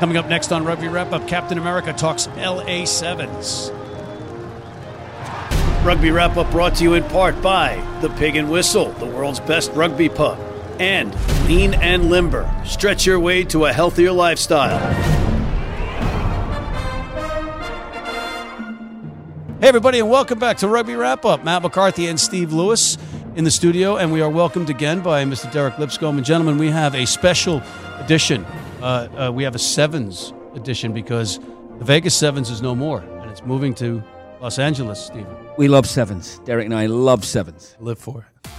Coming up next on Rugby Wrap Up, Captain America talks LA Sevens. Rugby Wrap Up brought to you in part by The Pig and Whistle, the world's best rugby pub, and Lean and Limber. Stretch your way to a healthier lifestyle. Hey, everybody, and welcome back to Rugby Wrap Up. Matt McCarthy and Steve Lewis in the studio, and we are welcomed again by Mr. Derek Lipscomb. And, gentlemen, we have a special edition. Uh, uh, we have a Sevens edition because the Vegas Sevens is no more, and it's moving to Los Angeles, Stephen. We love sevens. Derek and I love sevens. Live for it.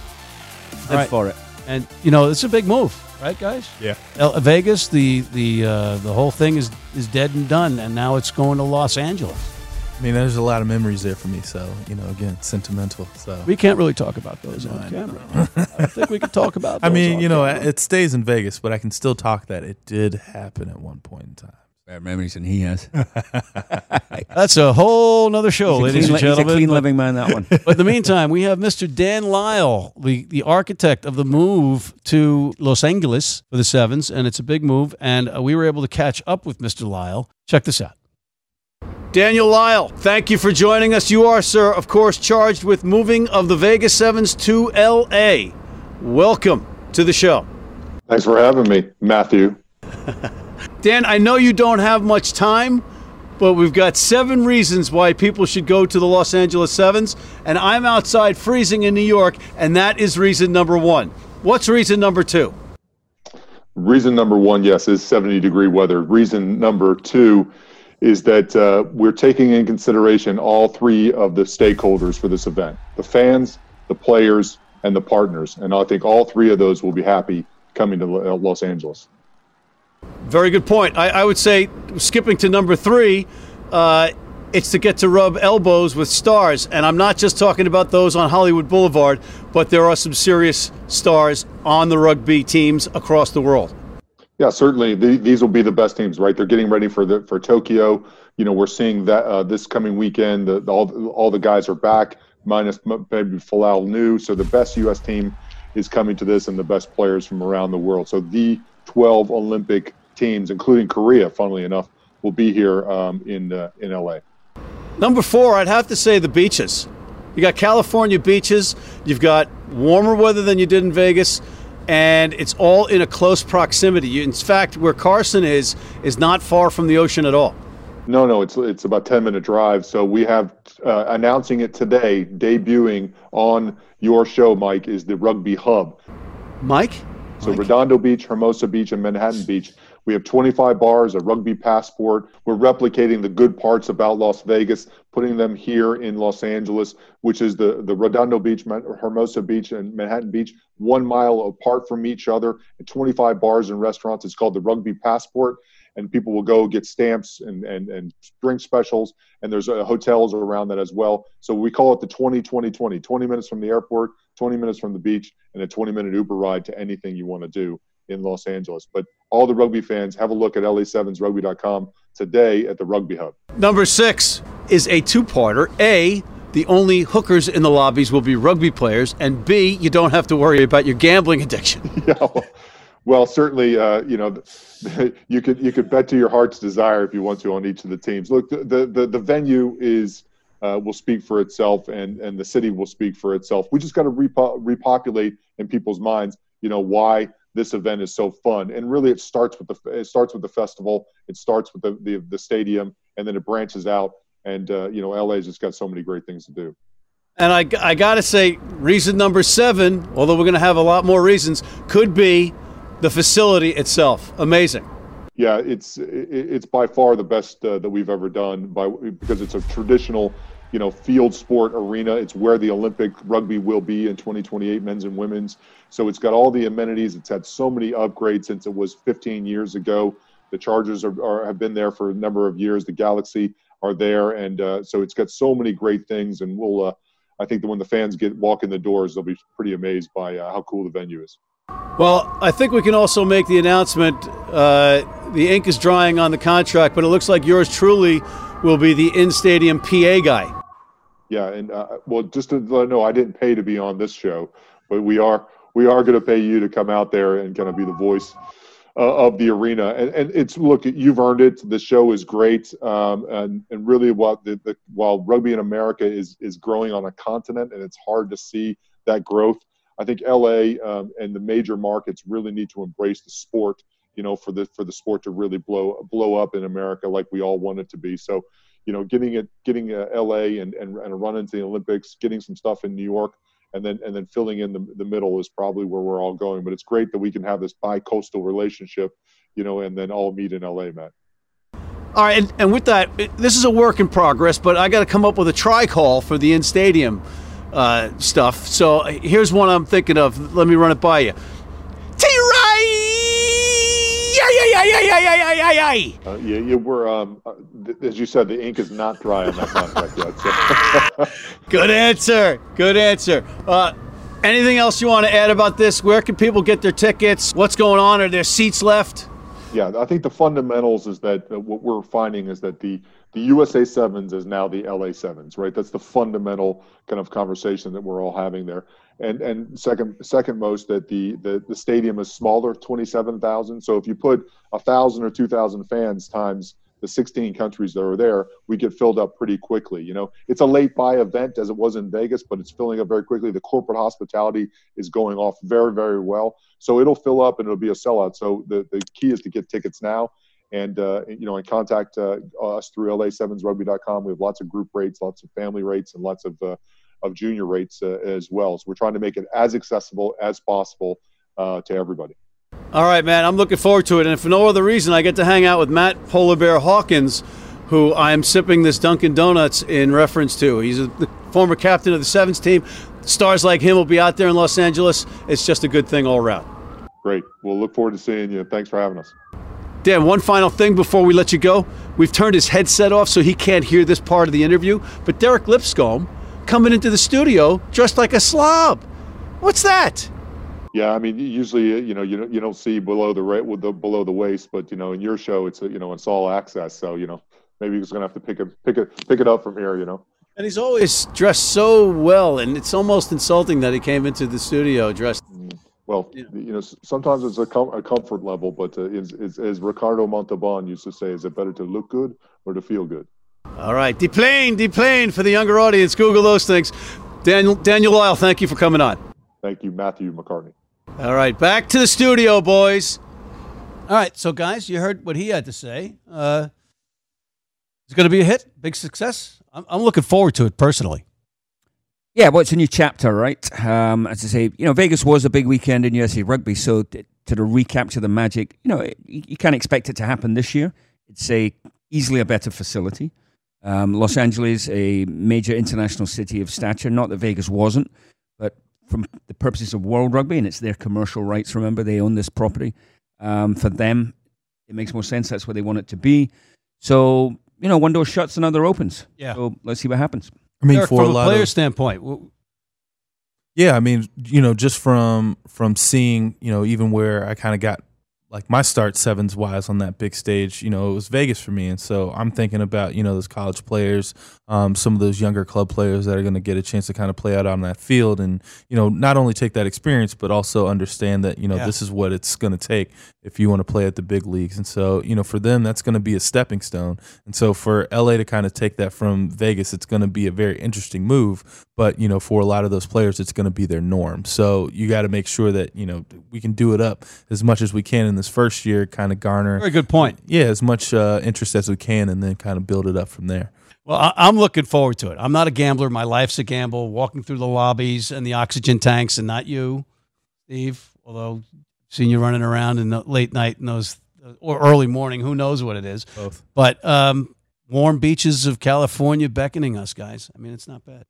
Live right. for it. And you know, it's a big move, right, guys? Yeah. El- Vegas, the the uh, the whole thing is is dead and done, and now it's going to Los Angeles. I mean, there's a lot of memories there for me. So, you know, again, sentimental. So, We can't really talk about those No, on I camera. I think we could talk about. I mean, on you know, camera. it stays in Vegas, but I can still talk that it did happen at one point in time. Better memories than he has. that's a whole nother show, He's a ladies clean, and li- he's a gentlemen. clean But- living man, that one. But in the meantime, we have Mr. Dan Lyle, the, the architect of the move to Los Angeles for the Sevens, and it's a big move. And uh, we were able to catch up with Mr. Lyle. Check this out. Daniel Lyle, thank you for joining us. You are, sir, of course, charged with moving of the Vegas Sevens to LA. Welcome to the show. Thanks for having me, Matthew. Dan, I know you don't have much time, but we've got seven reasons why people should go to the Los Angeles Sevens, and I'm outside freezing in New York, and that is reason number one. What's reason number two? Reason number one, yes, is 70 degree weather. Reason number two is that uh, we're taking in consideration all three of the stakeholders for this event the fans, the players, and the partners. And I think all three of those will be happy coming to Los Angeles. Very good point. I, I would say, skipping to number three, uh, it's to get to rub elbows with stars. And I'm not just talking about those on Hollywood Boulevard, but there are some serious stars on the rugby teams across the world. Yeah, certainly the, these will be the best teams, right? They're getting ready for the for Tokyo. You know, we're seeing that uh, this coming weekend. The, all all the guys are back, minus maybe Folau Niua. So the best U.S. team is coming to this, and the best players from around the world. So the 12 Olympic teams, including Korea, funnily enough, will be here um, in uh, in L.A. Number four, I'd have to say the beaches. You got California beaches. You've got warmer weather than you did in Vegas, and it's all in a close proximity. In fact, where Carson is is not far from the ocean at all. No, no, it's it's about ten minute drive. So we have uh, announcing it today, debuting on your show, Mike, is the Rugby Hub. Mike, So Mike? Redondo Beach, Hermosa Beach, and Manhattan Beach. We have 25 bars, a rugby passport. We're replicating the good parts about Las Vegas, putting them here in Los Angeles, which is the, the Redondo Beach, Hermosa Beach, and Manhattan Beach, one mile apart from each other, and 25 bars and restaurants. It's called the Rugby Passport. And people will go get stamps and, and, and drink specials. And there's uh, hotels around that as well. So we call it the 20 20 20 20 minutes from the airport, 20 minutes from the beach, and a 20 minute Uber ride to anything you want to do in Los Angeles. But all the rugby fans, have a look at la7srugby.com today at the Rugby Hub. Number six is a two-parter. A, the only hookers in the lobbies will be rugby players, and B, you don't have to worry about your gambling addiction. yeah, well, well, certainly, uh, you know, you could you could bet to your heart's desire if you want to on each of the teams. Look, the the the, the venue is uh, will speak for itself, and and the city will speak for itself. We just got to repo- repopulate in people's minds, you know, why this event is so fun. And really, it starts with the it starts with the festival. It starts with the the, the stadium, and then it branches out. And uh, you know, LA's just got so many great things to do. And I, I got to say, reason number seven, although we're going to have a lot more reasons, could be the facility itself. Amazing. Yeah, it's it's by far the best uh, that we've ever done by because it's a traditional, you know, field sport arena. It's where the Olympic rugby will be in 2028, men's and women's. So it's got all the amenities. It's had so many upgrades since it was 15 years ago. The Chargers are, are have been there for a number of years. The Galaxy are there, and uh, so it's got so many great things. And we'll, uh, I think that when the fans get walk in the doors, they'll be pretty amazed by uh, how cool the venue is. Well, I think we can also make the announcement. Uh, the ink is drying on the contract, but it looks like yours truly will be the in-stadium PA guy. Yeah, and uh, well, just to let know, I didn't pay to be on this show, but we are we are going to pay you to come out there and kind of be the voice uh, of the arena. And, and it's look, you've earned it. The show is great, um, and and really, what the, the while rugby in America is is growing on a continent, and it's hard to see that growth. I think LA um, and the major markets really need to embrace the sport. You know, for the for the sport to really blow blow up in America like we all want it to be. So, you know, getting it getting uh, LA and, and and a run into the Olympics, getting some stuff in New York and then and then filling in the, the middle is probably where we're all going. But it's great that we can have this bi-coastal relationship, you know, and then all meet in LA, Matt. All right, and, and with that, this is a work in progress, but I got to come up with a try call for the in stadium uh, stuff. So uh, here's one I'm thinking of. Let me run it by you. ay, ay, ay, ay, ay, ay, ay. Uh, yeah, yeah, we're um, uh, th- as you said, the ink is not dry on that contract yet. So. Good answer. Good answer. Uh, anything else you want to add about this? Where can people get their tickets? What's going on? Are there seats left? Yeah, I think the fundamentals is that uh, what we're finding is that the the USA sevens is now the LA sevens, right? That's the fundamental kind of conversation that we're all having there. And and second second most that the the, the stadium is smaller, twenty seven thousand. So if you put a thousand or two thousand fans times the 16 countries that are there, we get filled up pretty quickly. You know, it's a late buy event as it was in Vegas, but it's filling up very quickly. The corporate hospitality is going off very, very well. So it'll fill up and it'll be a sellout. So the, the key is to get tickets now and, uh, you know, and contact uh, us through la7srugby.com. We have lots of group rates, lots of family rates, and lots of, uh, of junior rates uh, as well. So we're trying to make it as accessible as possible uh, to everybody. All right, man. I'm looking forward to it. And if for no other reason, I get to hang out with Matt Polar Bear Hawkins, who I am sipping this Dunkin' Donuts in reference to. He's a, the former captain of the Sevens team. Stars like him will be out there in Los Angeles. It's just a good thing all around. Great. We'll look forward to seeing you. Thanks for having us. Dan, one final thing before we let you go. We've turned his headset off so he can't hear this part of the interview. But Derek Lipscomb coming into the studio dressed like a slob. What's that? Yeah, I mean, usually, uh, you know, you don't, you don't see below the right with the below the waist, but you know, in your show, it's a, you know, it's all access. So you know, maybe he's gonna have to pick it, pick it, pick it up from here. You know. And he's always dressed so well, and it's almost insulting that he came into the studio dressed. Well, Yeah. you know, sometimes it's a, com- a comfort level, but uh, as Ricardo Montalban used to say, is it better to look good or to feel good? All right, deplane, deplane for the younger audience. Google those things. Daniel, Daniel Lyle, thank you for coming on. Thank you, Matthew McCartney. All right, back to the studio, boys. All right, so guys, you heard what he had to say. Uh, it's going to be a hit, big success. I'm, I'm looking forward to it personally. Yeah, well, it's a new chapter, right? Um, as I say, you know, Vegas was a big weekend in USA rugby, so to recapture the magic, you know, it, you can't expect it to happen this year. It's a easily a better facility. Um, Los Angeles, a major international city of stature. Not that Vegas wasn't, from the purposes of world rugby, and it's their commercial rights. Remember, they own this property. Um, for them, it makes more sense. That's where they want it to be. So, you know, one door shuts, another opens. Yeah. So let's see what happens. I mean, Derek, for a from a lot player of standpoint, w- Yeah, I mean, you know, just from from seeing, you know, even where I kind of got like my start sevens wise on that big stage, you know, it was Vegas for me, and so I'm thinking about you know those college players, um, some of those younger club players that are going to get a chance to kind of play out on that field, and you know, not only take that experience, but also understand that you know Yeah. this is what it's going to take if you want to play at the big leagues, and so you know, for them that's going to be a stepping stone, and so for LA to kind of take that from Vegas, it's going to be a very interesting move, but you know, for a lot of those players, it's going to be their norm. So you got to make sure that you know we can do it up as much as we can in this first year, kind of garner, very good point. yeah, as much uh, interest as we can, and then kind of build it up from there. Well, I, I'm looking forward to it. I'm not a gambler. My life's a gamble. Walking through the lobbies and the oxygen tanks, and not you, Steve. Although seeing you running around in the late night in those or early morning, who knows what it is. Both. But um, warm beaches of California beckoning us, guys. I mean, it's not bad,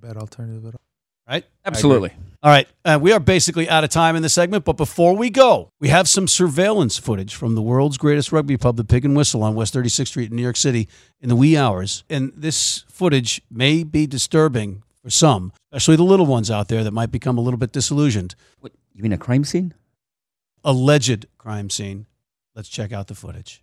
Bad alternative at all. Right? Absolutely. All right, uh, we are basically out of time in this segment, but before we go, we have some surveillance footage from the world's greatest rugby pub, the Pig and Whistle on West 36th Street in New York City in the wee hours. And this footage may be disturbing for some, especially the little ones out there that might become a little bit disillusioned. What, you mean a crime scene? Alleged crime scene. Let's check out the footage.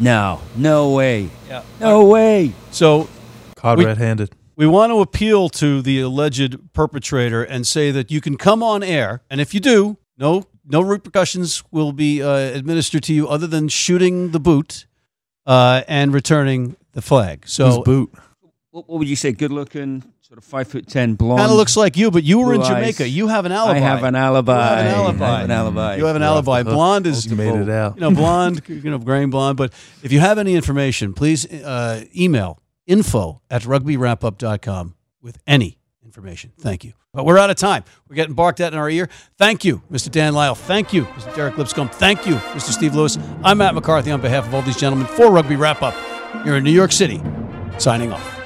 No, no way. Yeah. No way. So Caught We- red-handed. we want to appeal to the alleged perpetrator and say that you can come on air, and if you do, no no repercussions will be uh, administered to you other than shooting the boot uh, and returning the flag. Whose So boot? What, what would you say? Good looking, sort of five foot ten, blonde. kind of looks like you, but you were in Jamaica. eyes. You have an alibi. I have an alibi. You have an alibi. I have an alibi. You have an You're off alibi. hook. Blonde is You made it out. you know, blonde, you know, grain blonde. But if you have any information, please uh, email info at rugbywrapup.com with any information. Thank you. But we're out of time. We're getting barked at in our ear. Thank you, Mr. Dan Lyle. Thank you, Mr. Derek Lipscomb. Thank you, Mr. Steve Lewis. I'm Matt McCarthy on behalf of all these gentlemen for Rugby Wrap Up here in New York City, signing off.